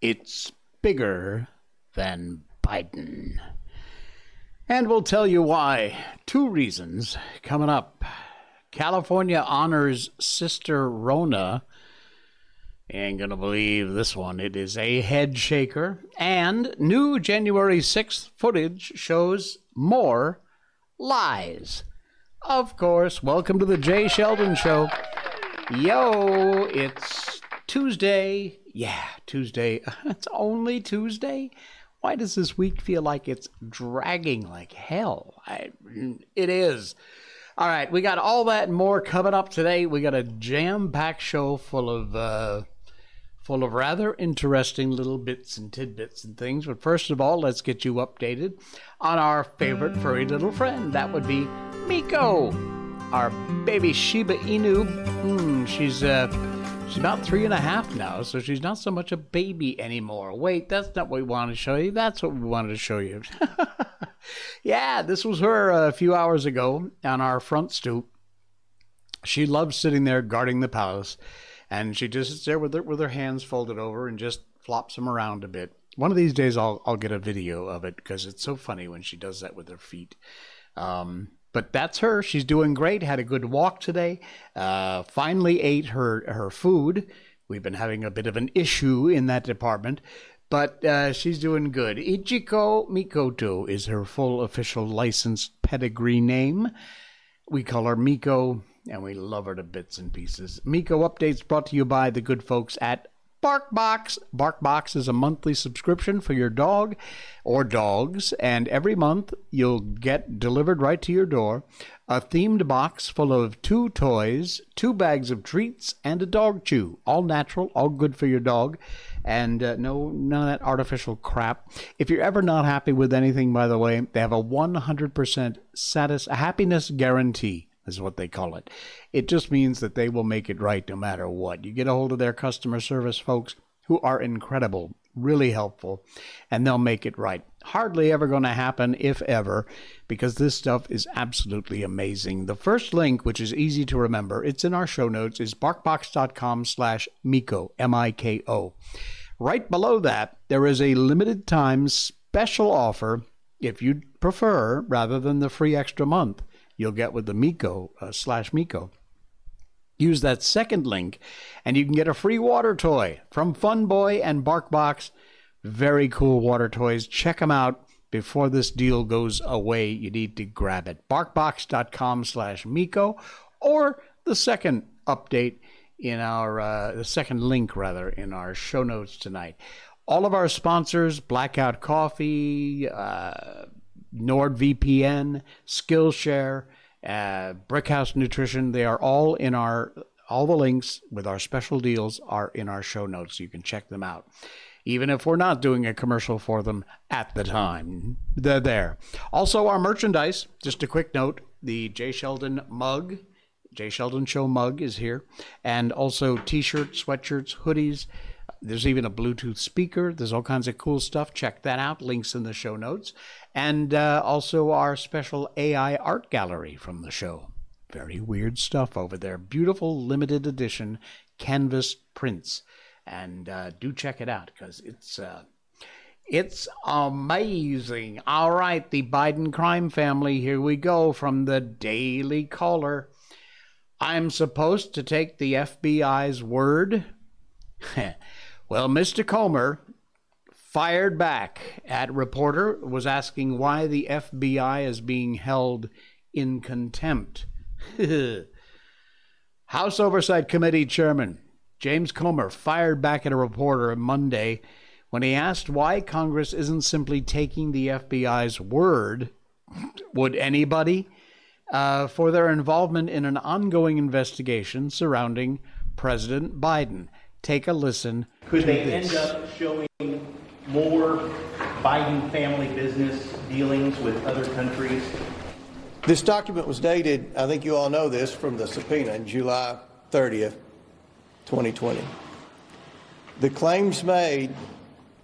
It's bigger than Biden. And we'll tell you why. Two reasons coming up. California honors Sister Rona. Ain't gonna believe this one. It is a head shaker. And new January 6th footage shows more lies. Of course, welcome to the Jay Sheldon Show. Yo, it's Tuesday. Yeah, Tuesday. It's only Tuesday. Why does this week feel like it's dragging like hell? I, it is. All right, we got all that and more coming up today. We got a jam-packed show full of uh, full of rather interesting little bits and tidbits and things. But first of all, let's get you updated on our favorite furry little friend. That would be Miko, our baby Shiba Inu. Mm, she's uh, She's about three and a half now, so she's not so much a baby anymore. Wait, that's not what we want to show you. That's what we wanted to show you. yeah, this was her a few hours ago on our front stoop. She loves sitting there guarding the palace, and she just sits there with her with her hands folded over and just flops them around a bit. One of these days, I'll I'll get a video of it because it's so funny when she does that with her feet. Um, but that's her. She's doing great. Had a good walk today. Uh, finally ate her her food. We've been having a bit of an issue in that department, but uh, she's doing good. Ichiko Mikoto is her full official licensed pedigree name. We call her Miko, and we love her to bits and pieces. Miko updates brought to you by the good folks at BarkBox. BarkBox is a monthly subscription for your dog or dogs, and every month you'll get delivered right to your door a themed box full of two toys, two bags of treats, and a dog chew. All natural, all good for your dog, and uh, no none of that artificial crap. If you're ever not happy with anything, by the way, they have a 100% satis- happiness guarantee is what they call it. It just means that they will make it right no matter what. You get a hold of their customer service folks who are incredible, really helpful, and they'll make it right. Hardly ever going to happen, if ever, because this stuff is absolutely amazing. The first link, which is easy to remember, it's in our show notes, is barkbox.com slash Miko, M-I-K-O. Right below that, there is a limited time special offer if you'd prefer, rather than the free extra month you'll get with the Miko uh, slash Miko. Use that second link, and you can get a free water toy from Fun Boy and BarkBox. Very cool water toys. Check them out before this deal goes away. You need to grab it. Barkbox.com slash Miko, or the second update in our uh, the second link rather in our show notes tonight. All of our sponsors, Blackout Coffee, uh, NordVPN, Skillshare, uh, Brickhouse Nutrition. They are all in our all the links with our special deals are in our show notes. You can check them out. Even if we're not doing a commercial for them at the time, they're there. Also, our merchandise. Just a quick note: the Jay Sheldon mug, Jay Sheldon Show mug, is here, and also T-shirts, sweatshirts, hoodies. There's even a Bluetooth speaker. There's all kinds of cool stuff. Check that out. Links in the show notes and uh, also our special AI art gallery from the show. Very weird stuff over there. Beautiful limited edition canvas prints, and uh, do check it out because it's uh, it's amazing. All right, the Biden crime family. Here we go from the Daily Caller. I'm supposed to take the FBI's word. well, Mr. Comer, fired back at reporter was asking why the FBI is being held in contempt. House Oversight Committee Chairman James Comer fired back at a reporter Monday when he asked why Congress isn't simply taking the FBI's word. Would anybody? Uh, for their involvement in an ongoing investigation surrounding President Biden. Take a listen. Could they end up showing more Biden family business dealings with other countries? This document was dated, I think you all know this, from the subpoena in July 30th, 2020. The claims made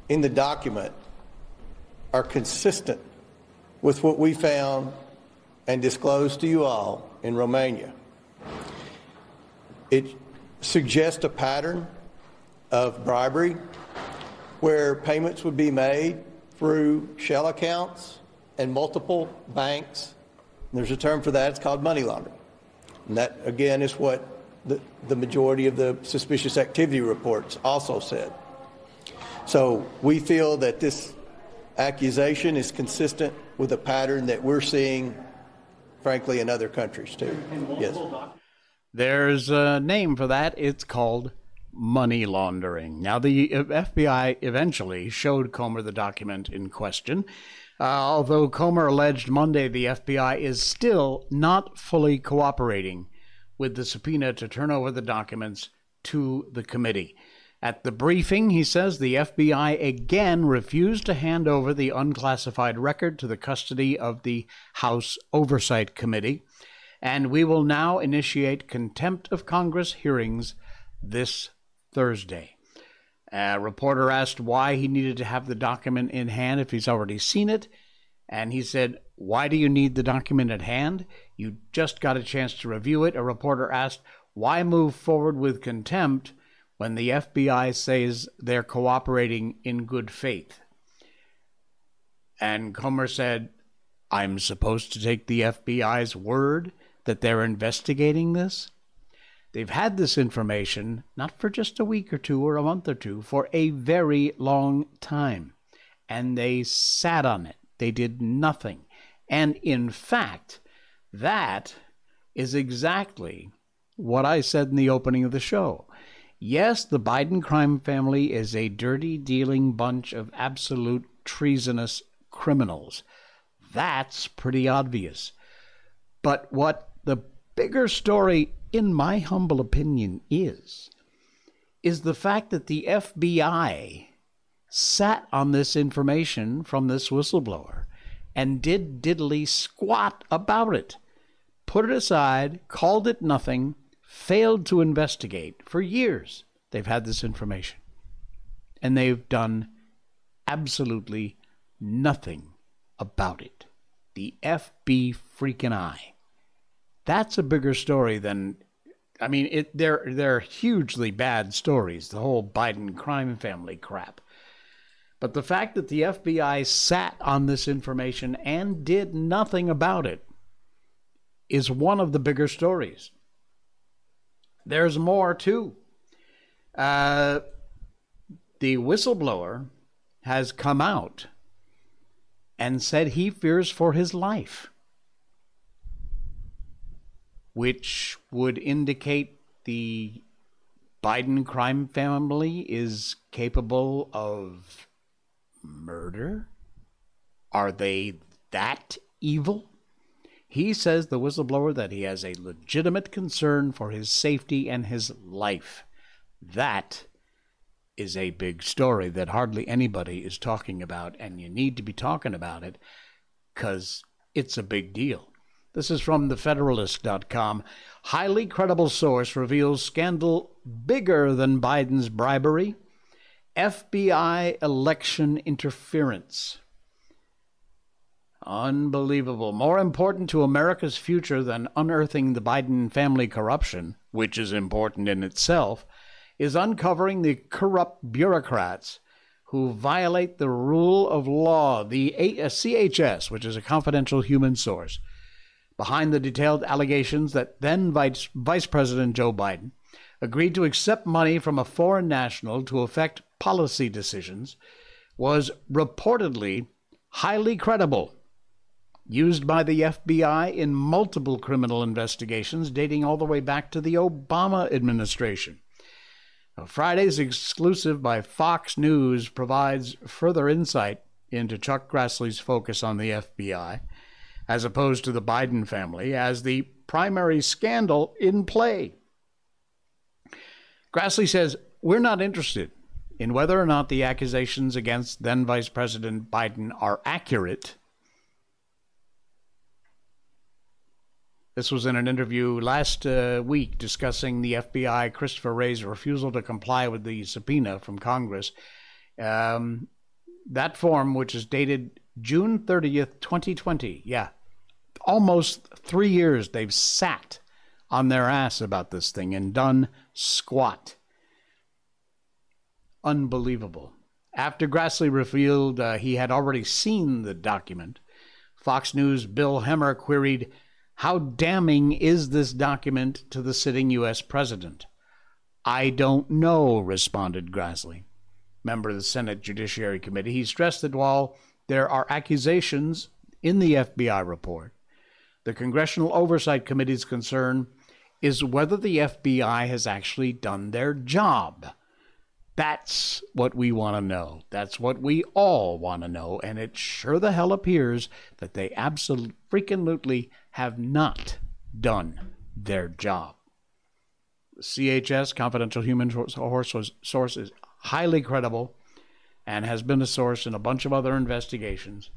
in the document are consistent with what we found and disclosed to you all in Romania. It suggests a pattern of bribery where payments would be made through shell accounts and multiple banks. There's a term for that, it's called money laundering. And that, again, is what the, the majority of the suspicious activity reports also said. So we feel that this accusation is consistent with a pattern that we're seeing, frankly, in other countries too. Yes. There's a name for that. It's called money laundering. Now, the FBI eventually showed Comer the document in question. Uh, although Comer alleged Monday the FBI is still not fully cooperating with the subpoena to turn over the documents to the committee. At the briefing, he says the FBI again refused to hand over the unclassified record to the custody of the House Oversight Committee, and we will now initiate contempt of Congress hearings this Thursday. A reporter asked why he needed to have the document in hand if he's already seen it, and he said, Why do you need the document at hand? You just got a chance to review it. A reporter asked, Why move forward with contempt when the FBI says they're cooperating in good faith? And Comer said, I'm supposed to take the FBI's word that they're investigating this? They've had this information not for just a week or two or a month or two, for a very long time. And they sat on it. They did nothing. And in fact, that is exactly what I said in the opening of the show. Yes, the Biden crime family is a dirty dealing bunch of absolute treasonous criminals. That's pretty obvious. But what the bigger story in my humble opinion, is is the fact that the FBI sat on this information from this whistleblower and did diddly squat about it, put it aside, called it nothing, failed to investigate. For years, they've had this information. And they've done absolutely nothing about it. The FB freaking I. That's a bigger story than I mean, it they're they're hugely bad stories, the whole Biden crime family crap. But the fact that the FBI sat on this information and did nothing about it is one of the bigger stories. There's more too. Uh, the whistleblower has come out and said he fears for his life which would indicate the Biden crime family is capable of murder? Are they that evil? He says, the whistleblower, that he has a legitimate concern for his safety and his life. That is a big story that hardly anybody is talking about, and you need to be talking about it because it's a big deal. This is from thefederalist.com. Highly credible source reveals scandal bigger than Biden's bribery. FBI election interference. Unbelievable. More important to America's future than unearthing the Biden family corruption, which is important in itself, is uncovering the corrupt bureaucrats who violate the rule of law, the uh, CHS, which is a confidential human source behind the detailed allegations that then Vice, Vice President Joe Biden agreed to accept money from a foreign national to affect policy decisions was reportedly highly credible, used by the FBI in multiple criminal investigations dating all the way back to the Obama administration. Friday's exclusive by Fox News provides further insight into Chuck Grassley's focus on the FBI as opposed to the Biden family, as the primary scandal in play. Grassley says, We're not interested in whether or not the accusations against then Vice President Biden are accurate. This was in an interview last uh, week discussing the FBI Christopher Wray's refusal to comply with the subpoena from Congress. Um, that form, which is dated June 30th, 2020. Yeah, almost three years they've sat on their ass about this thing and done squat. Unbelievable. After Grassley revealed uh, he had already seen the document, Fox News' Bill Hemmer queried, How damning is this document to the sitting U.S. president? I don't know, responded Grassley, member of the Senate Judiciary Committee. He stressed that while there are accusations in the FBI report, the Congressional Oversight Committee's concern is whether the FBI has actually done their job. That's what we want to know. That's what we all want to know. And it sure the hell appears that they absolutely have not done their job. CHS, Confidential Human Source, is highly credible and has been a source in a bunch of other investigations.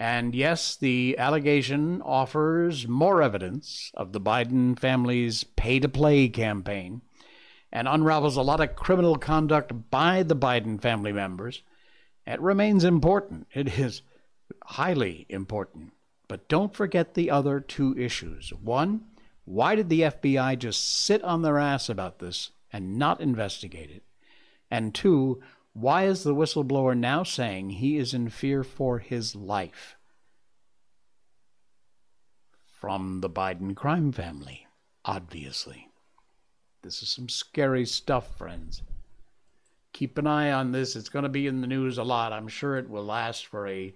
And yes, the allegation offers more evidence of the Biden family's pay to play campaign and unravels a lot of criminal conduct by the Biden family members. It remains important. It is highly important. But don't forget the other two issues. One, why did the FBI just sit on their ass about this and not investigate it? And two, why is the whistleblower now saying he is in fear for his life? From the Biden crime family, obviously. This is some scary stuff, friends. Keep an eye on this. It's going to be in the news a lot. I'm sure it will last for a,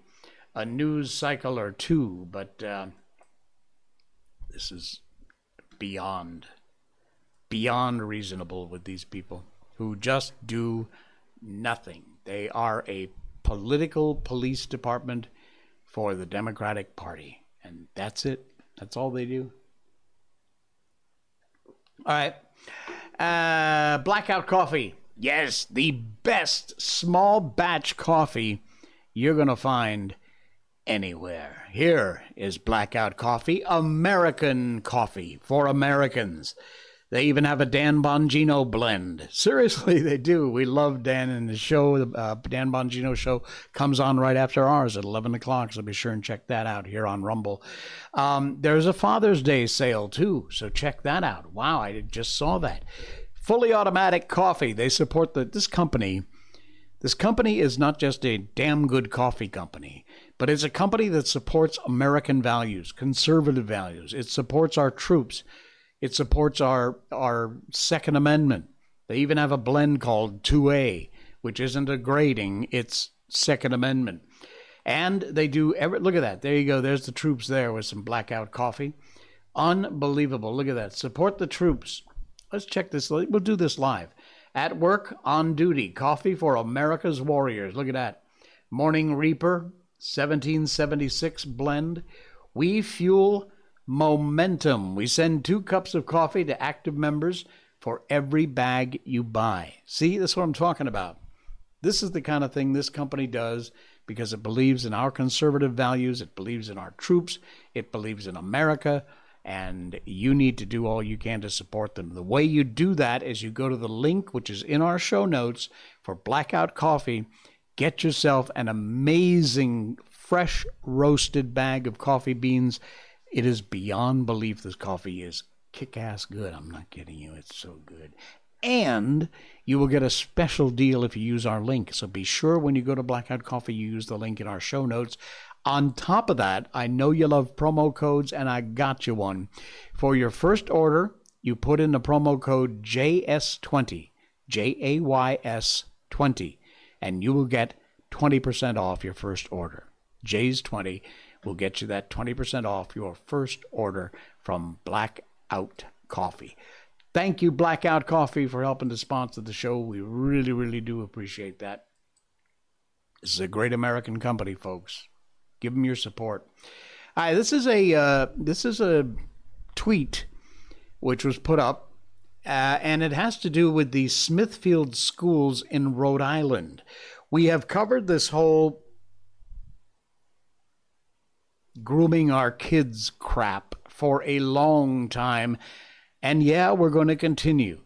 a news cycle or two, but uh, this is beyond, beyond reasonable with these people who just do nothing. They are a political police department for the Democratic Party, and that's it. That's all they do. All right. Uh, blackout coffee. Yes, the best small batch coffee you're going to find anywhere. Here is Blackout Coffee, American coffee for Americans. They even have a Dan Bongino blend. Seriously, they do. We love Dan and the show. The uh, Dan Bongino show comes on right after ours at 11 o'clock, so be sure and check that out here on Rumble. Um, there's a Father's Day sale, too, so check that out. Wow, I just saw that. Fully automatic coffee. They support the, this company. This company is not just a damn good coffee company, but it's a company that supports American values, conservative values. It supports our troops. It supports our our Second Amendment. They even have a blend called 2A, which isn't a grading, it's Second Amendment. And they do every look at that. There you go. There's the troops there with some blackout coffee. Unbelievable. Look at that. Support the troops. Let's check this. We'll do this live. At work, on duty. Coffee for America's warriors. Look at that. Morning Reaper, 1776 blend. We fuel momentum. We send two cups of coffee to active members for every bag you buy. See, that's what I'm talking about. This is the kind of thing this company does because it believes in our conservative values, it believes in our troops, it believes in America, and you need to do all you can to support them. The way you do that is you go to the link which is in our show notes for Blackout Coffee. Get yourself an amazing fresh roasted bag of coffee beans it is beyond belief this coffee is kick ass good. I'm not kidding you. It's so good. And you will get a special deal if you use our link. So be sure when you go to Blackout Coffee, you use the link in our show notes. On top of that, I know you love promo codes, and I got you one. For your first order, you put in the promo code JS20, J A Y S 20, and you will get 20% off your first order. J's 20 will get you that 20% off your first order from Blackout Coffee. Thank you, Blackout Coffee, for helping to sponsor the show. We really, really do appreciate that. This is a great American company, folks. Give them your support. Right, this is a uh, this is a tweet which was put up, uh, and it has to do with the Smithfield schools in Rhode Island. We have covered this whole grooming our kids crap for a long time. And yeah, we're going to continue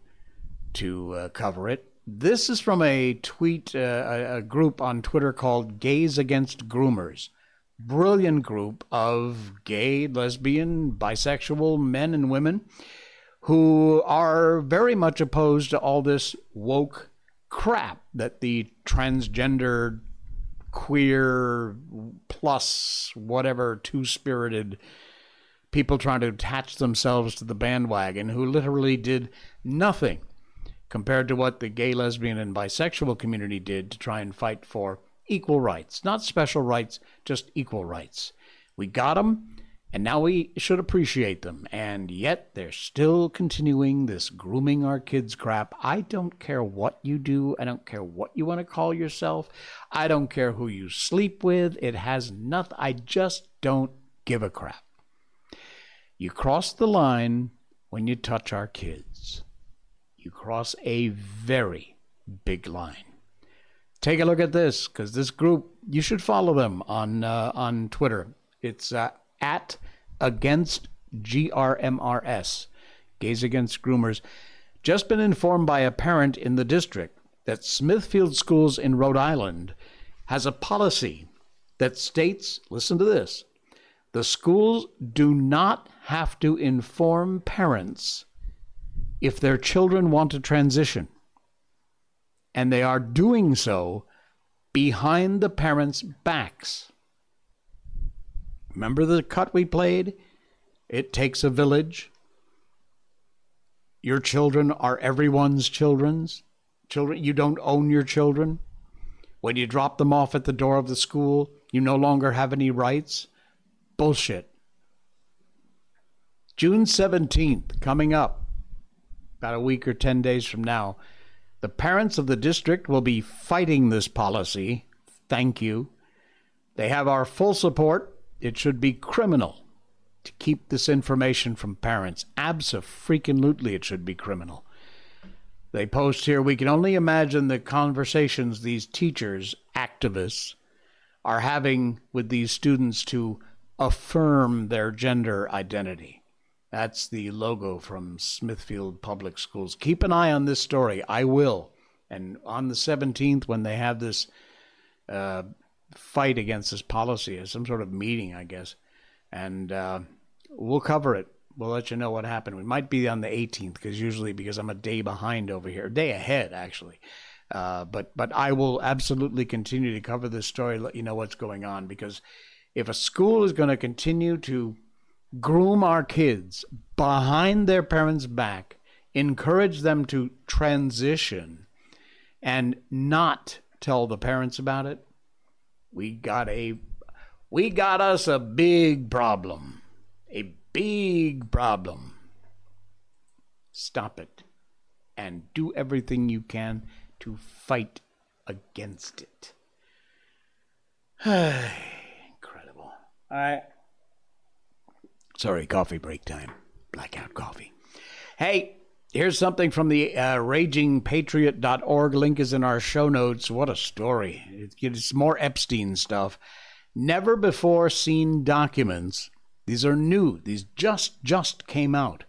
to uh, cover it. This is from a tweet, uh, a, a group on Twitter called Gays Against Groomers. Brilliant group of gay, lesbian, bisexual men and women who are very much opposed to all this woke crap that the transgender, queer, plus whatever, two spirited people trying to attach themselves to the bandwagon who literally did nothing compared to what the gay, lesbian, and bisexual community did to try and fight for equal rights. Not special rights, just equal rights. We got them, and now we should appreciate them. And yet they're still continuing this grooming our kids crap. I don't care what you do. I don't care what you want to call yourself. I don't care who you sleep with. It has nothing. I just don't give a crap. You cross the line when you touch our kids. You cross a very big line. Take a look at this because this group, you should follow them on uh, on Twitter. It's uh, at against GRMRS, Gays Against Groomers. Just been informed by a parent in the district that Smithfield Schools in Rhode Island has a policy that states, listen to this, the schools do not have to inform parents if their children want to transition. And they are doing so behind the parents' backs. Remember the cut we played? It takes a village. Your children are everyone's children's children. You don't own your children. When you drop them off at the door of the school, you no longer have any rights. Bullshit. June 17th, coming up, about a week or 10 days from now, the parents of the district will be fighting this policy. Thank you. They have our full support it should be criminal to keep this information from parents. Abso-freaking-lutely, it should be criminal. They post here, we can only imagine the conversations these teachers, activists, are having with these students to affirm their gender identity. That's the logo from Smithfield Public Schools. Keep an eye on this story. I will. And on the 17th, when they have this uh, fight against this policy as some sort of meeting, I guess. And uh, we'll cover it. We'll let you know what happened. We might be on the 18th because usually because I'm a day behind over here, day ahead actually. Uh, but but I will absolutely continue to cover this story, let you know what's going on because if a school is going to continue to groom our kids behind their parents' back, encourage them to transition, and not tell the parents about it, we got a we got us a big problem. A big problem. Stop it and do everything you can to fight against it. Incredible. All right. Sorry, coffee break time. Blackout coffee. Hey, Here's something from the uh, ragingpatriot.org. Link is in our show notes. What a story. It's more Epstein stuff. Never before seen documents. These are new. These just just came out.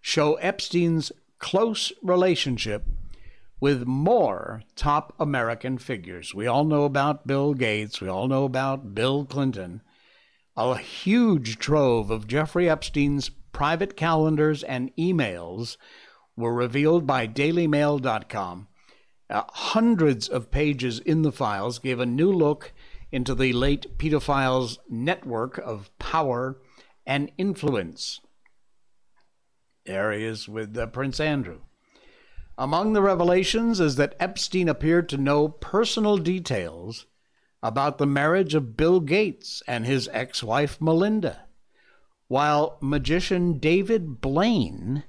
Show Epstein's close relationship with more top American figures. We all know about Bill Gates. We all know about Bill Clinton. A huge trove of Jeffrey Epstein's private calendars and emails were revealed by DailyMail.com. Uh, hundreds of pages in the files gave a new look into the late pedophile's network of power and influence. Areas with uh, Prince Andrew. Among the revelations is that Epstein appeared to know personal details about the marriage of Bill Gates and his ex wife Melinda while magician David Blaine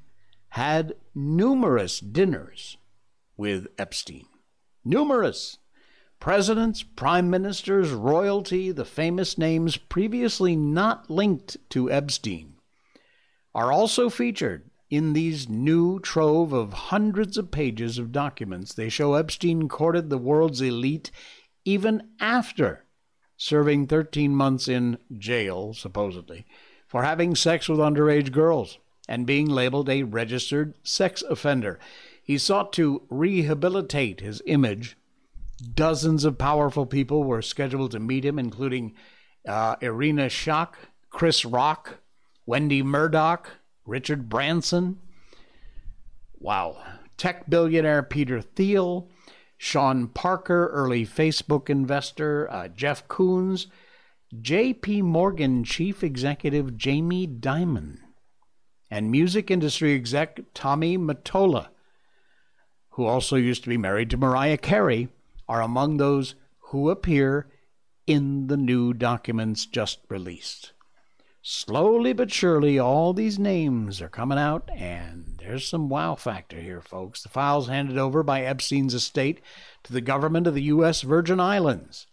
had numerous dinners with Epstein. Numerous. Presidents, prime ministers, royalty, the famous names previously not linked to Epstein, are also featured in these new trove of hundreds of pages of documents. They show Epstein courted the world's elite even after serving 13 months in jail, supposedly, for having sex with underage girls and being labeled a registered sex offender. He sought to rehabilitate his image. Dozens of powerful people were scheduled to meet him, including uh, Irina Shayk, Chris Rock, Wendi Murdoch, Richard Branson. Wow. Tech billionaire Peter Thiel, Sean Parker, early Facebook investor, uh, Jeff Koons, JP Morgan chief executive Jamie Dimon, and music industry exec Tommy Mottola, who also used to be married to Mariah Carey, are among those who appear in the new documents just released. Slowly but surely, all these names are coming out, and there's some wow factor here, folks. The files handed over by Epstein's estate to the government of the U.S. Virgin Islands,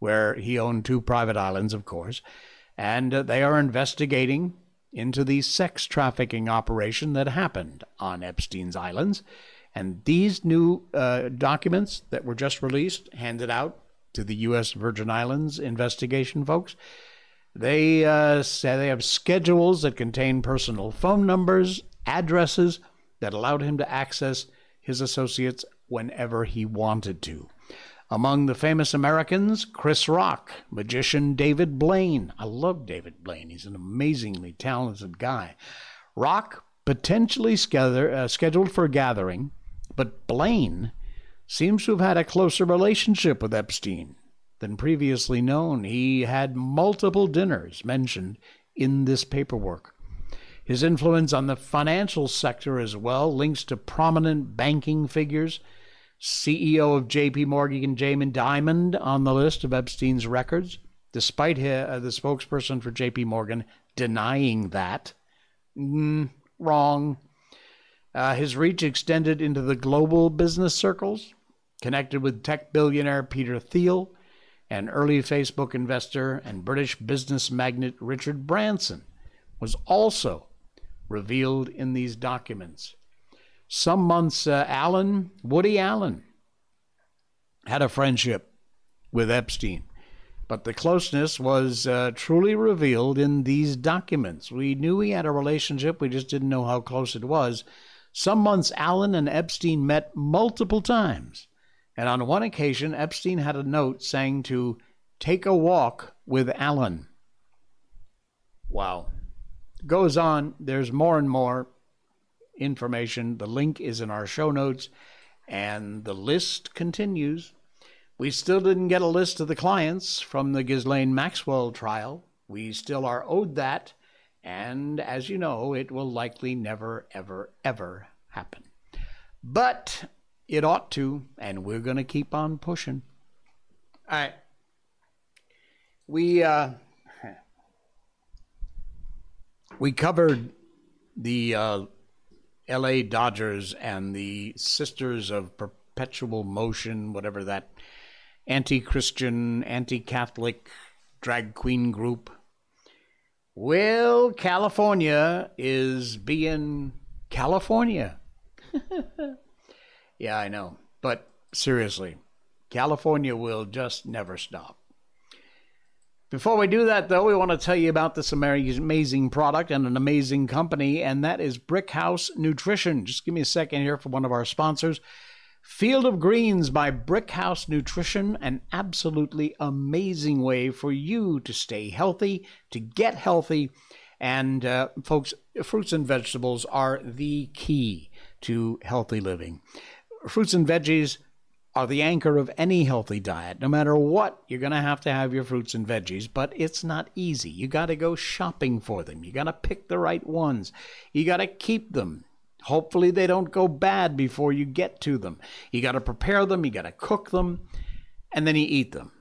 where he owned two private islands, of course, and uh, they are investigating into the sex trafficking operation that happened on Epstein's islands. And these new uh, documents that were just released, handed out to the U.S. Virgin Islands investigation folks. They uh, say they have schedules that contain personal phone numbers, addresses that allowed him to access his associates whenever he wanted to. Among the famous Americans, Chris Rock, magician David Blaine. I love David Blaine. He's an amazingly talented guy. Rock potentially uh, scheduled for a gathering, but Blaine seems to have had a closer relationship with Epstein than previously known. He had multiple dinners mentioned in this paperwork. His influence on the financial sector as well links to prominent banking figures. CEO of JP Morgan, Jamie Diamond, on the list of Epstein's records, despite his, uh, the spokesperson for JP Morgan denying that. Mm, wrong. Uh, his reach extended into the global business circles connected with tech billionaire Peter Thiel and early Facebook investor and British business magnate Richard Branson, was also revealed in these documents. Some months, uh, Allen, Woody Allen, had a friendship with Epstein, but the closeness was uh, truly revealed in these documents. We knew he had a relationship, we just didn't know how close it was. Some months, Allen and Epstein met multiple times and on one occasion, Epstein had a note saying to take a walk with Allen. Wow. Goes on, there's more and more information. The link is in our show notes, and the list continues. We still didn't get a list of the clients from the Ghislaine Maxwell trial. We still are owed that, and as you know, it will likely never, ever, ever happen. But it ought to, and we're going to keep on pushing. All right. We uh, we covered the uh, L.A. Dodgers and the Sisters of Perpetual Motion, whatever that anti-Christian, anti-Catholic drag queen group. Well, California is being California. Yeah, I know. But seriously, California will just never stop. Before we do that, though, we want to tell you about this amazing product and an amazing company, and that is Brickhouse Nutrition. Just give me a second here for one of our sponsors. Field of Greens by Brickhouse Nutrition, an absolutely amazing way for you to stay healthy, to get healthy. And, uh, folks, fruits and vegetables are the key to healthy living fruits and veggies are the anchor of any healthy diet. No matter what, you're going to have to have your fruits and veggies, but it's not easy. You got to go shopping for them. You got to pick the right ones. You got to keep them. Hopefully, they don't go bad before you get to them. You got to prepare them, you got to cook them, and then you eat them.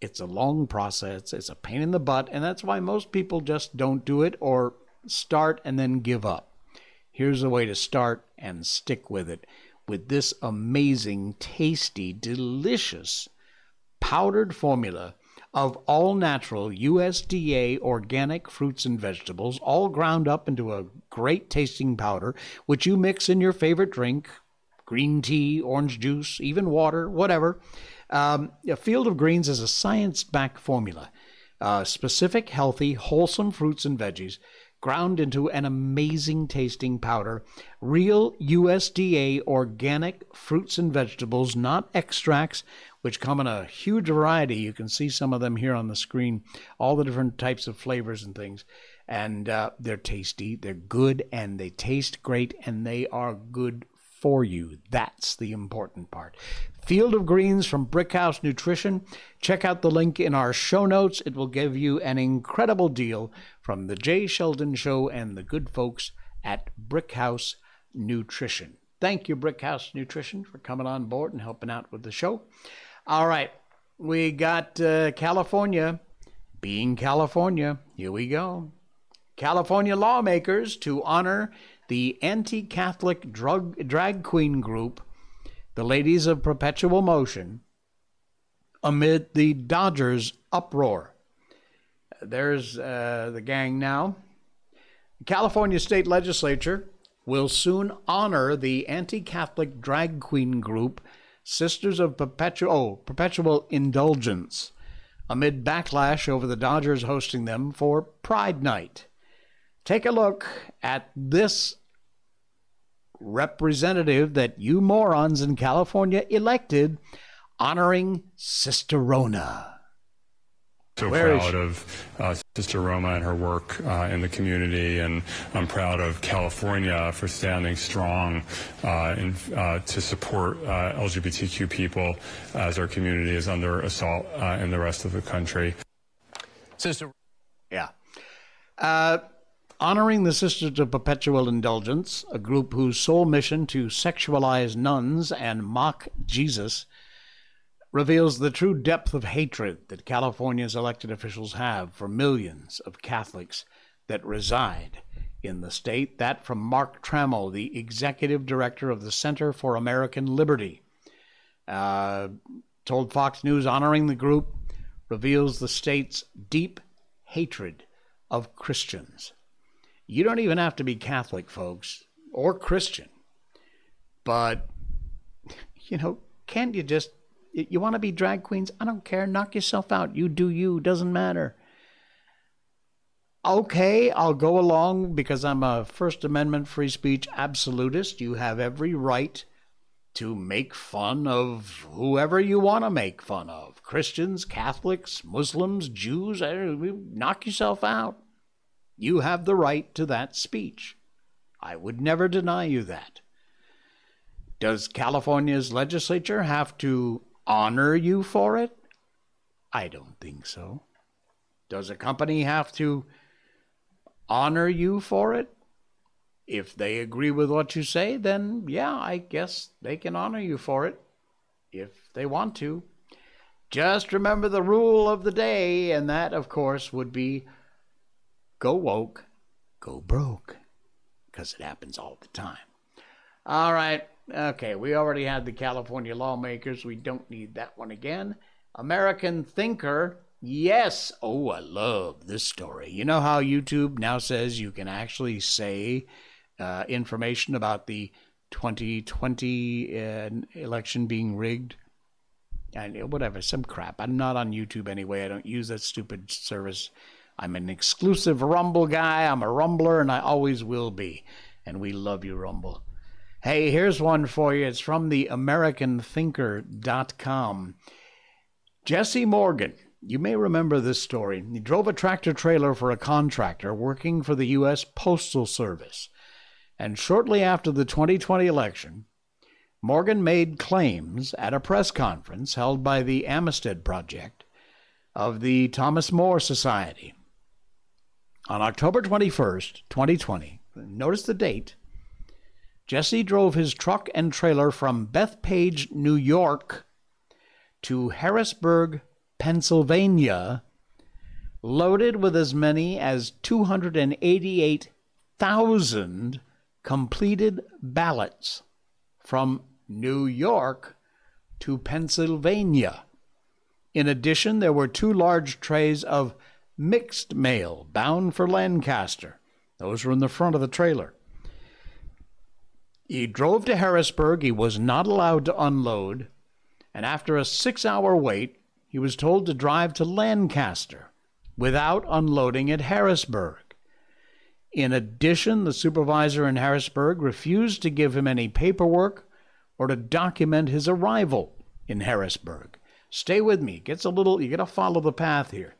It's a long process, it's a pain in the butt, and that's why most people just don't do it or start and then give up. Here's a way to start and stick with it with this amazing, tasty, delicious powdered formula of all natural USDA organic fruits and vegetables, all ground up into a great tasting powder, which you mix in your favorite drink green tea, orange juice, even water, whatever. Um, a Field of Greens is a science backed formula. Uh, specific, healthy, wholesome fruits and veggies ground into an amazing tasting powder. Real USDA organic fruits and vegetables, not extracts, which come in a huge variety. You can see some of them here on the screen, all the different types of flavors and things. And uh, they're tasty, they're good, and they taste great, and they are good for you. That's the important part. Field of Greens from Brickhouse Nutrition. Check out the link in our show notes. It will give you an incredible deal from the Jay Sheldon Show and the good folks at Brickhouse Nutrition. Thank you, Brickhouse Nutrition, for coming on board and helping out with the show. All right, we got uh, California being California. Here we go. California lawmakers to honor the anti Catholic drag queen group, the Ladies of Perpetual Motion, amid the Dodgers uproar. There's uh, the gang now. The California state legislature will soon honor the anti Catholic drag queen group, Sisters of Perpetual, oh, Perpetual Indulgence, amid backlash over the Dodgers hosting them for Pride Night. Take a look at this representative that you morons in California elected honoring Sister Rona. So Where proud of uh, Sister Rona and her work uh, in the community, and I'm proud of California for standing strong uh, in, uh, to support uh, LGBTQ people as our community is under assault uh, in the rest of the country. Sister, yeah. Honoring the Sisters of Perpetual Indulgence, a group whose sole mission to sexualize nuns and mock Jesus reveals the true depth of hatred that California's elected officials have for millions of Catholics that reside in the state. That from Mark Trammell, the executive director of the Center for American Liberty. Uh, told Fox News honoring the group reveals the state's deep hatred of Christians. You don't even have to be Catholic, folks, or Christian. But, you know, can't you just, you want to be drag queens? I don't care. Knock yourself out. You do you. Doesn't matter. Okay, I'll go along because I'm a First Amendment free speech absolutist. You have every right to make fun of whoever you want to make fun of Christians, Catholics, Muslims, Jews. Knock yourself out. You have the right to that speech. I would never deny you that. Does California's legislature have to honor you for it? I don't think so. Does a company have to honor you for it? If they agree with what you say, then yeah, I guess they can honor you for it if they want to. Just remember the rule of the day, and that, of course, would be go woke, go broke, because it happens all the time. All right. Okay, we already had the California lawmakers. We don't need that one again. American thinker. Yes. Oh, I love this story. You know how YouTube now says you can actually say uh, information about the 2020 uh, election being rigged? And whatever, some crap. I'm not on YouTube anyway. I don't use that stupid service. I'm an exclusive Rumble guy. I'm a Rumbler, and I always will be. And we love you, Rumble. Hey, here's one for you. It's from the AmericanThinker.com. Jesse Morgan. You may remember this story. He drove a tractor trailer for a contractor working for the U.S. Postal Service. And shortly after the 2020 election, Morgan made claims at a press conference held by the Amistad Project of the Thomas More Society on October 21st, 2020, notice the date, Jesse drove his truck and trailer from Bethpage, New York to Harrisburg, Pennsylvania, loaded with as many as 288,000 completed ballots from New York to Pennsylvania. In addition, there were two large trays of mixed mail bound for Lancaster. Those were in the front of the trailer. He drove to Harrisburg. He was not allowed to unload. And after a six hour wait, he was told to drive to Lancaster without unloading at Harrisburg. In addition, the supervisor in Harrisburg refused to give him any paperwork or to document his arrival in Harrisburg. Stay with me. Gets a little, you got to follow the path here.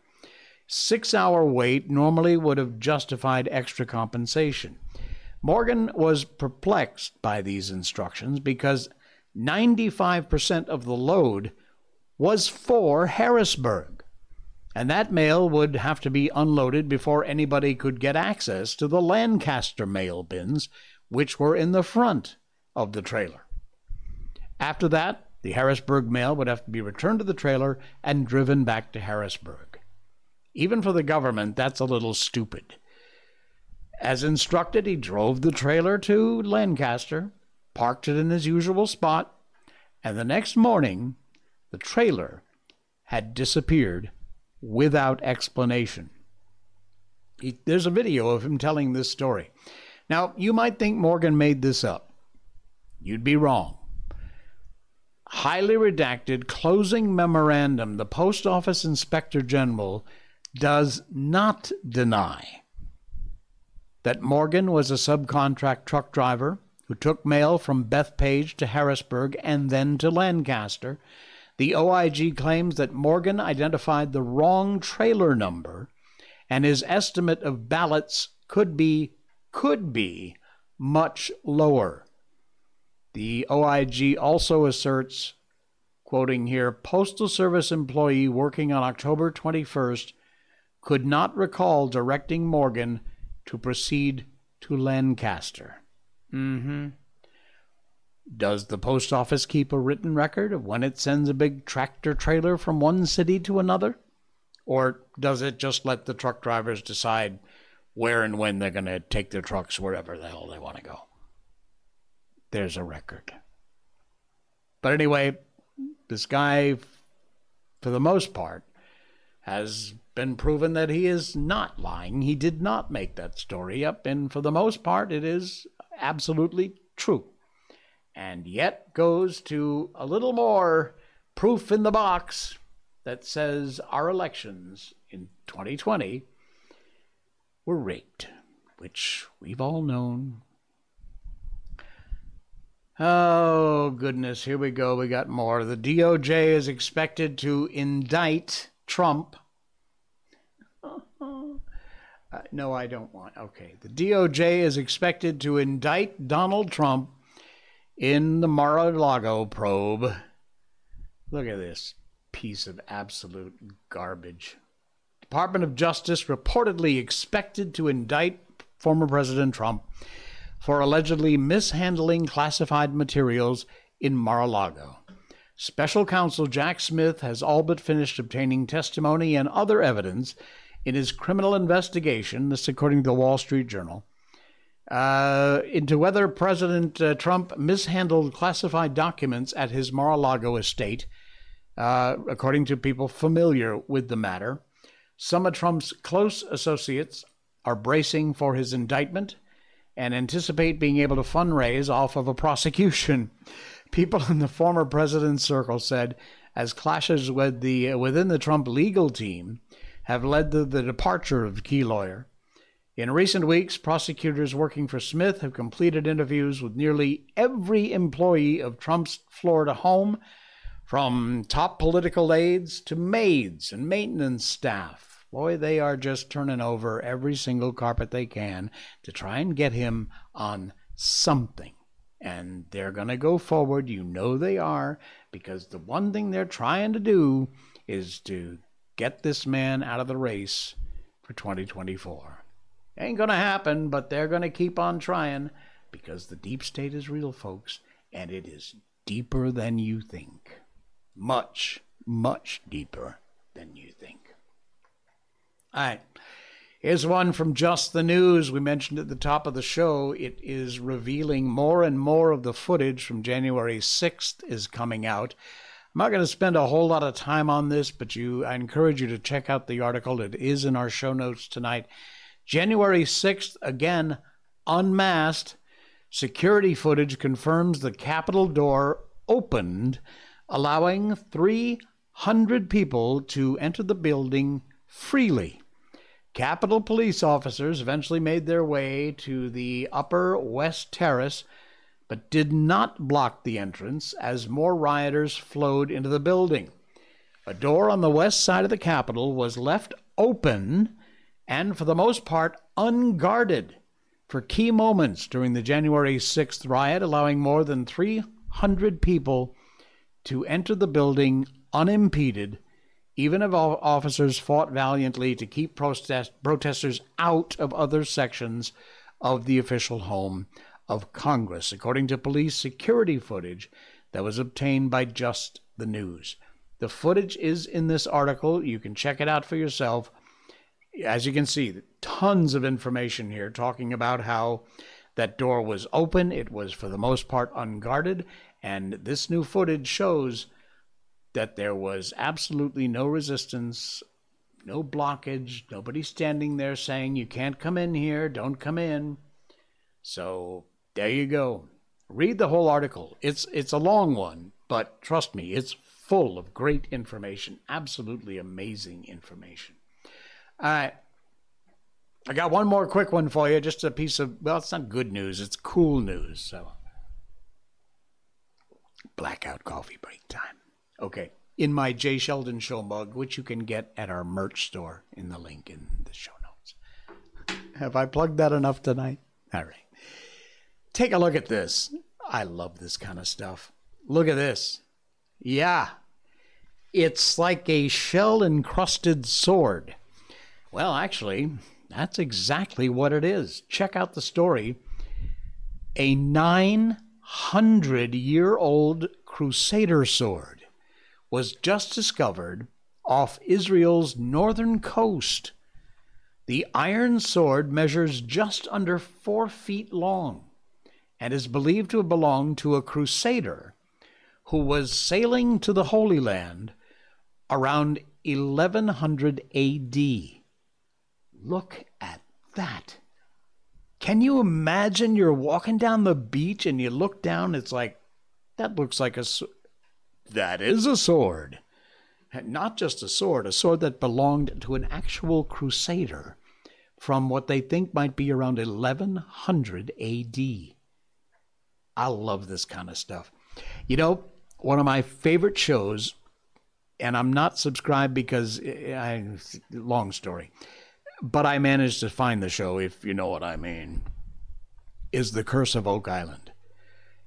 Six hour wait normally would have justified extra compensation. Morgan was perplexed by these instructions because 95% of the load was for Harrisburg. And that mail would have to be unloaded before anybody could get access to the Lancaster mail bins, which were in the front of the trailer. After that, the Harrisburg mail would have to be returned to the trailer and driven back to Harrisburg. Even for the government, that's a little stupid. As instructed, he drove the trailer to Lancaster, parked it in his usual spot, and the next morning, the trailer had disappeared without explanation. He, there's a video of him telling this story. Now, you might think Morgan made this up. You'd be wrong highly redacted closing memorandum, the Post Office Inspector General does not deny that Morgan was a subcontract truck driver who took mail from Bethpage to Harrisburg and then to Lancaster. The OIG claims that Morgan identified the wrong trailer number and his estimate of ballots could be could be much lower. The OIG also asserts, quoting here, Postal Service employee working on October 21st could not recall directing Morgan to proceed to Lancaster. Mm-hmm. Does the post office keep a written record of when it sends a big tractor trailer from one city to another? Or does it just let the truck drivers decide where and when they're going to take their trucks wherever the hell they want to go? there's a record. But anyway, this guy, for the most part, has been proven that he is not lying. He did not make that story up, and for the most part, it is absolutely true. And yet goes to a little more proof in the box that says our elections in 2020 were rigged, which we've all known Oh, goodness. Here we go. We got more. The DOJ is expected to indict Trump. Uh, no, I don't want. Okay. The DOJ is expected to indict Donald Trump in the Mar a Lago probe. Look at this piece of absolute garbage. Department of Justice reportedly expected to indict former President Trump for allegedly mishandling classified materials in Mar a Lago. Special counsel Jack Smith has all but finished obtaining testimony and other evidence in his criminal investigation, this according to the Wall Street Journal, uh, into whether President uh, Trump mishandled classified documents at his Mar a Lago estate, uh, according to people familiar with the matter. Some of Trump's close associates are bracing for his indictment and anticipate being able to fundraise off of a prosecution. People in the former president's circle said, as clashes with the within the Trump legal team have led to the departure of the key lawyer. In recent weeks, prosecutors working for Smith have completed interviews with nearly every employee of Trump's Florida home, from top political aides to maids and maintenance staff. Boy, they are just turning over every single carpet they can to try and get him on something. And they're going to go forward. You know they are, because the one thing they're trying to do is to get this man out of the race for 2024. Ain't going to happen, but they're going to keep on trying because the deep state is real, folks, and it is deeper than you think. Much, much deeper than you think. All right. Here's one from Just the News. We mentioned at the top of the show. It is revealing more and more of the footage from January 6th is coming out. I'm not going to spend a whole lot of time on this, but you, I encourage you to check out the article. It is in our show notes tonight. January 6th, again, unmasked. Security footage confirms the Capitol door opened, allowing 300 people to enter the building freely. Capitol police officers eventually made their way to the upper west terrace, but did not block the entrance as more rioters flowed into the building. A door on the west side of the Capitol was left open and, for the most part, unguarded for key moments during the January 6th riot, allowing more than 300 people to enter the building unimpeded, even if officers fought valiantly to keep protest- protesters out of other sections of the official home of Congress, according to police security footage that was obtained by Just the News. The footage is in this article. You can check it out for yourself. As you can see, tons of information here talking about how that door was open. It was, for the most part, unguarded. And this new footage shows that there was absolutely no resistance, no blockage, nobody standing there saying, You can't come in here, don't come in. So there you go. Read the whole article. It's it's a long one, but trust me, it's full of great information. Absolutely amazing information. All right. I got one more quick one for you. Just a piece of well, it's not good news. It's cool news. So blackout coffee break time. Okay. In my Jay Sheldon Show mug, which you can get at our merch store in the link in the show notes. Have I plugged that enough tonight? All right. Take a look at this. I love this kind of stuff. Look at this. Yeah. It's like a shell encrusted sword. Well, actually, that's exactly what it is. Check out the story. A 900 year old Crusader sword was just discovered off Israel's northern coast. The iron sword measures just under four feet long and is believed to have belonged to a crusader who was sailing to the Holy Land around 1100 AD. Look at that. Can you imagine you're walking down the beach and you look down? It's like, that looks like a. That is a sword. Not just a sword, a sword that belonged to an actual crusader from what they think might be around 1100 AD. I love this kind of stuff. You know, one of my favorite shows, and I'm not subscribed because eh, eh, I, long story, but I managed to find the show, if you know what I mean, is The Curse of Oak Island.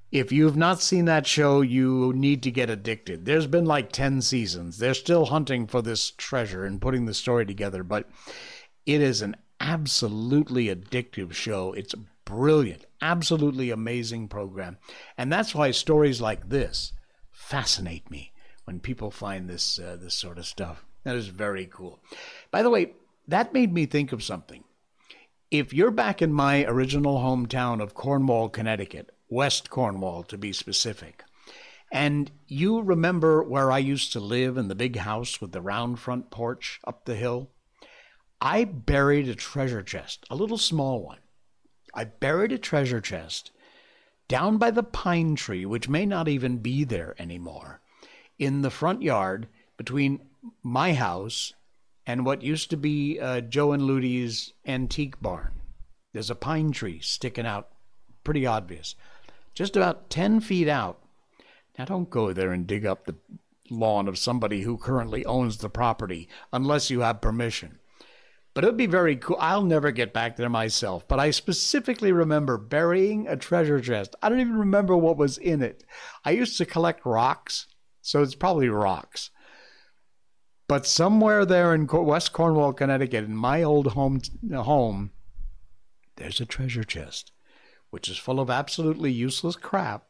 If you've not seen that show, you need to get addicted. There's been like 10 seasons. They're still hunting for this treasure and putting the story together, but it is an absolutely addictive show. It's brilliant, absolutely amazing program. And that's why stories like this fascinate me when people find this uh, this sort of stuff. That is very cool. By the way, that made me think of something. If you're back in my original hometown of Cornwall, Connecticut, West Cornwall to be specific, and you remember where I used to live in the big house with the round front porch up the hill, I buried a treasure chest, a little small one, I buried a treasure chest down by the pine tree, which may not even be there anymore, in the front yard between my house and what used to be uh, Joe and Ludy's antique barn. There's a pine tree sticking out, pretty obvious, just about 10 feet out. Now, don't go there and dig up the lawn of somebody who currently owns the property unless you have permission. But it would be very cool. I'll never get back there myself, but I specifically remember burying a treasure chest. I don't even remember what was in it. I used to collect rocks, so it's probably rocks. But somewhere there in West Cornwall, Connecticut, in my old home, home, there's a treasure chest, which is full of absolutely useless crap.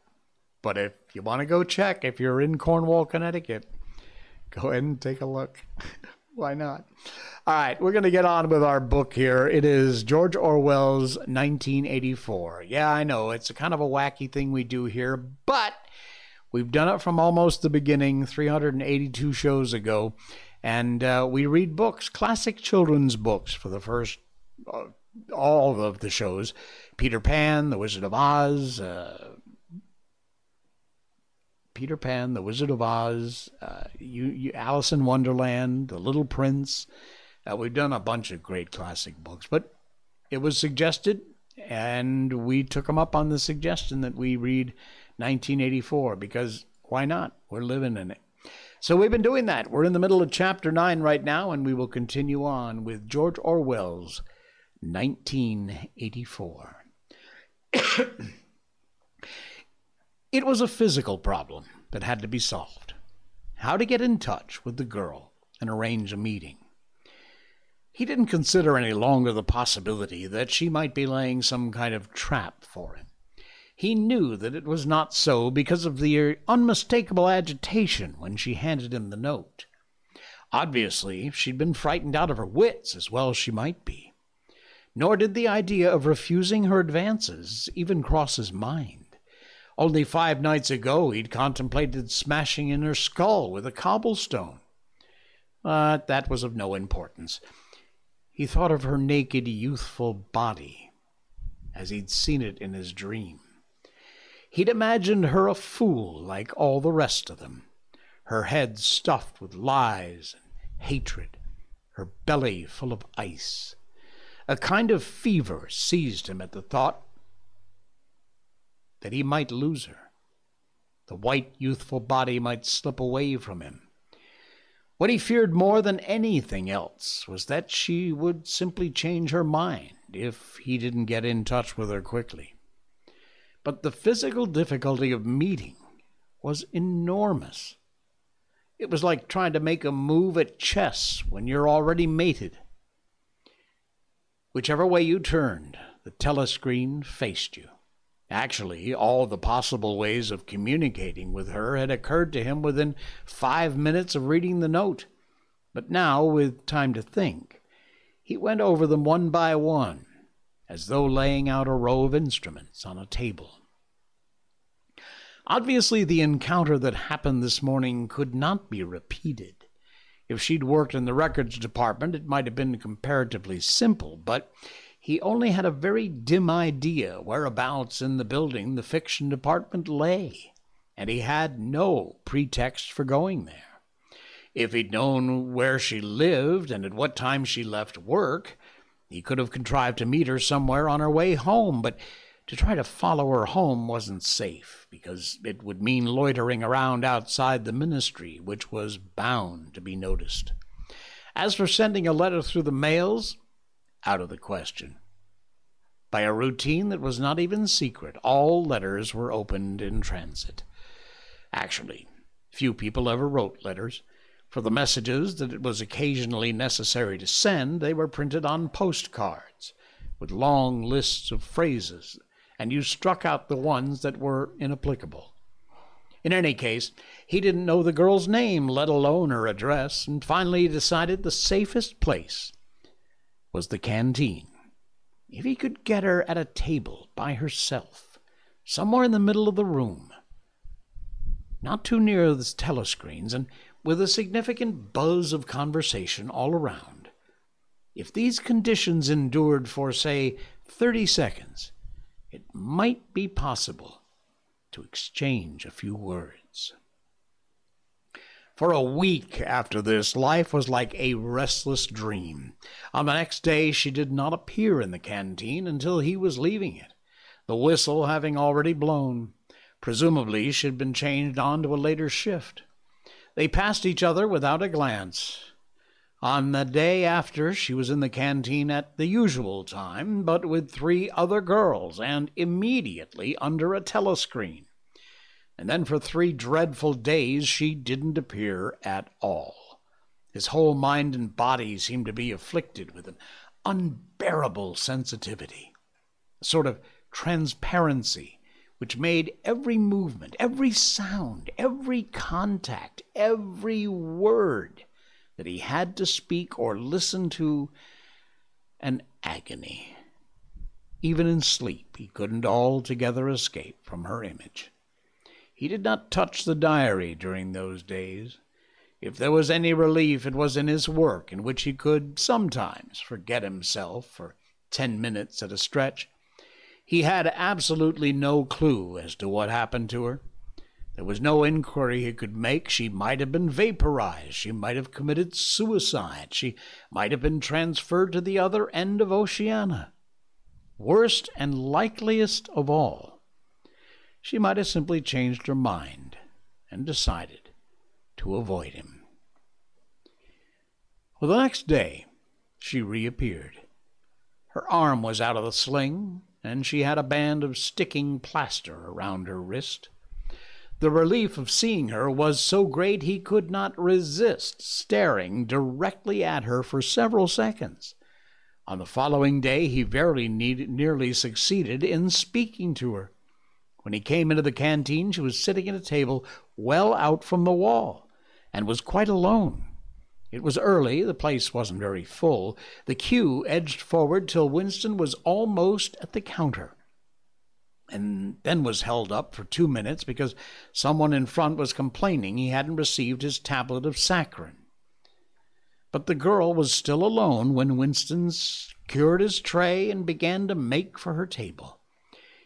But if you want to go check, if you're in Cornwall, Connecticut, go ahead and take a look. Why not? All right, we're going to get on with our book here. It is George Orwell's 1984. Yeah, I know it's a kind of a wacky thing we do here, but we've done it from almost the beginning, 382 shows ago, and uh, we read books, classic children's books for the first uh, all of the shows. Peter Pan, The Wizard of Oz, uh, Peter Pan, The Wizard of Oz, uh, you, you, Alice in Wonderland, The Little Prince. Uh, we've done a bunch of great classic books, but it was suggested, and we took them up on the suggestion that we read 1984 because why not? We're living in it. So we've been doing that. We're in the middle of chapter 9 right now, and we will continue on with George Orwell's 1984. it was a physical problem that had to be solved. How to get in touch with the girl and arrange a meeting. He didn't consider any longer the possibility that she might be laying some kind of trap for him. He knew that it was not so because of the unmistakable agitation when she handed him the note. Obviously, she'd been frightened out of her wits, as well as she might be. Nor did the idea of refusing her advances even cross his mind. Only five nights ago he'd contemplated smashing in her skull with a cobblestone. But that was of no importance. He thought of her naked, youthful body as he'd seen it in his dream. He'd imagined her a fool like all the rest of them, her head stuffed with lies and hatred, her belly full of ice. A kind of fever seized him at the thought that he might lose her. The white, youthful body might slip away from him. What he feared more than anything else was that she would simply change her mind if he didn't get in touch with her quickly. But the physical difficulty of meeting was enormous. It was like trying to make a move at chess when you're already mated. Whichever way you turned, the telescreen faced you. Actually, all the possible ways of communicating with her had occurred to him within five minutes of reading the note. But now, with time to think, he went over them one by one as though laying out a row of instruments on a table. Obviously, the encounter that happened this morning could not be repeated. If she'd worked in the records department, it might have been comparatively simple, but he only had a very dim idea whereabouts in the building the fiction department lay, and he had no pretext for going there. If he'd known where she lived and at what time she left work, he could have contrived to meet her somewhere on her way home, but to try to follow her home wasn't safe, because it would mean loitering around outside the ministry, which was bound to be noticed. As for sending a letter through the mails, out of the question. By a routine that was not even secret, all letters were opened in transit. Actually, few people ever wrote letters. For the messages that it was occasionally necessary to send, they were printed on postcards with long lists of phrases, and you struck out the ones that were inapplicable. In any case, he didn't know the girl's name, let alone her address, and finally decided the safest place was the canteen. If he could get her at a table by herself, somewhere in the middle of the room, not too near the telescreens, and with a significant buzz of conversation all around. If these conditions endured for, say, 30 seconds, it might be possible to exchange a few words. For a week after this, life was like a restless dream. On the next day, she did not appear in the canteen until he was leaving it, the whistle having already blown. Presumably, she had been changed on to a later shift. They passed each other without a glance. On the day after, she was in the canteen at the usual time, but with three other girls, and immediately under a telescreen. And then for three dreadful days she didn't appear at all. His whole mind and body seemed to be afflicted with an unbearable sensitivity, a sort of transparency which made every movement, every sound, every contact, every word that he had to speak or listen to an agony. Even in sleep, he couldn't altogether escape from her image. He did not touch the diary during those days. If there was any relief, it was in his work, in which he could sometimes forget himself for ten minutes at a stretch he had absolutely no clue as to what happened to her. There was no inquiry he could make. She might have been vaporized. She might have committed suicide. She might have been transferred to the other end of Oceania. Worst and likeliest of all, she might have simply changed her mind and decided to avoid him. Well, the next day, she reappeared. Her arm was out of the sling, and she had a band of sticking plaster around her wrist. The relief of seeing her was so great he could not resist staring directly at her for several seconds. On the following day, he very nearly succeeded in speaking to her. When he came into the canteen, she was sitting at a table well out from the wall and was quite alone. It was early, the place wasn't very full. The queue edged forward till Winston was almost at the counter, and then was held up for two minutes because someone in front was complaining he hadn't received his tablet of saccharin. But the girl was still alone when Winston secured his tray and began to make for her table.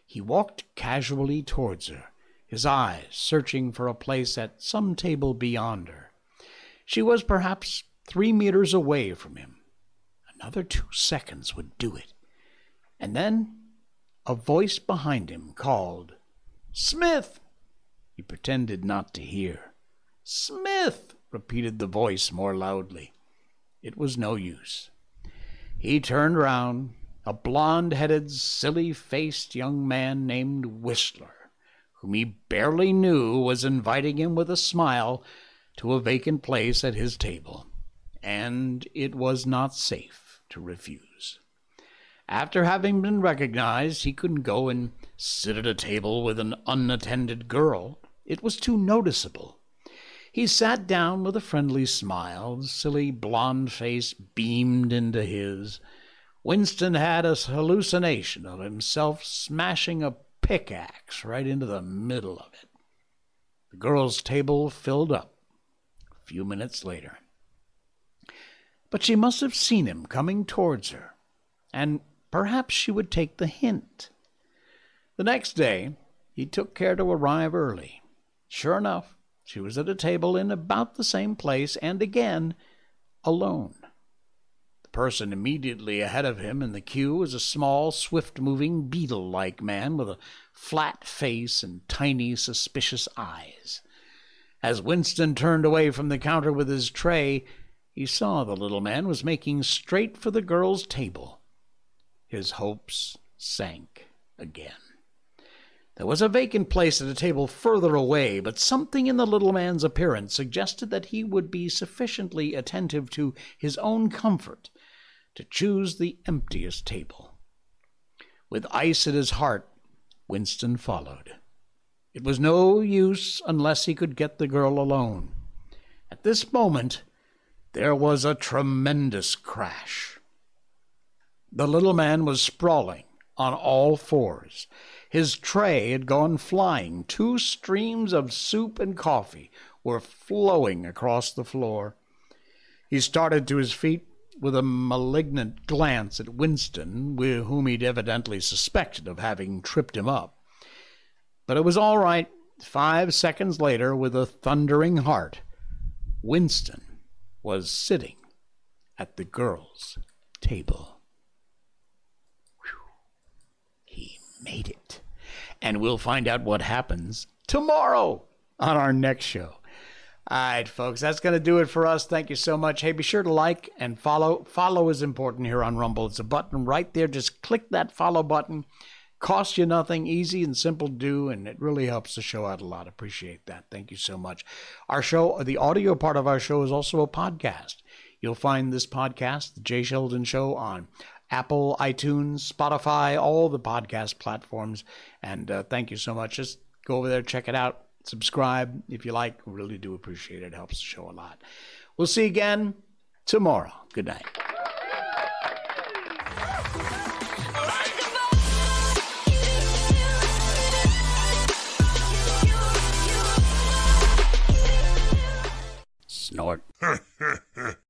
He walked casually towards her, his eyes searching for a place at some table beyond her. She was perhaps three meters away from him. Another two seconds would do it. And then a voice behind him called, Smith! He pretended not to hear. Smith! repeated the voice more loudly. It was no use. He turned round a blond headed, silly faced young man named Wilsher, whom he barely knew, was inviting him with a smile to a vacant place at his table, and it was not safe to refuse. After having been recognized, he couldn't go and sit at a table with an unattended girl. It was too noticeable. He sat down with a friendly smile. The silly blond face beamed into his. Winston had a hallucination of himself smashing a pickaxe right into the middle of it. The girl's table filled up a few minutes later. But she must have seen him coming towards her, and perhaps she would take the hint. The next day, he took care to arrive early. Sure enough, she was at a table in about the same place, and again alone person immediately ahead of him in the queue was a small, swift moving, beetle like man with a flat face and tiny, suspicious eyes. As Winston turned away from the counter with his tray, he saw the little man was making straight for the girl's table. His hopes sank again. There was a vacant place at a table further away, but something in the little man's appearance suggested that he would be sufficiently attentive to his own comfort to choose the emptiest table. With ice at his heart, Winston followed. It was no use unless he could get the girl alone. At this moment, there was a tremendous crash. The little man was sprawling on all fours. His tray had gone flying. Two streams of soup and coffee were flowing across the floor. He started to his feet with a malignant glance at Winston, whom he'd evidently suspected of having tripped him up. But it was all right. Five seconds later, with a thundering heart, Winston was sitting at the girl's table. He made it. And we'll find out what happens tomorrow on our next show. All right, folks, that's going to do it for us. Thank you so much. Hey, be sure to like and follow. Follow is important here on Rumble. It's a button right there. Just click that follow button. Costs you nothing, easy and simple to do, and it really helps the show out a lot. Appreciate that. Thank you so much. Our show, the audio part of our show, is also a podcast. You'll find this podcast, The Jay Sheldon Show, on Apple, iTunes, Spotify, all the podcast platforms. And uh, thank you so much. Just go over there, check it out Subscribe if you like. Really do appreciate it. it helps the show a lot. We'll see you again tomorrow. Good night. Snort.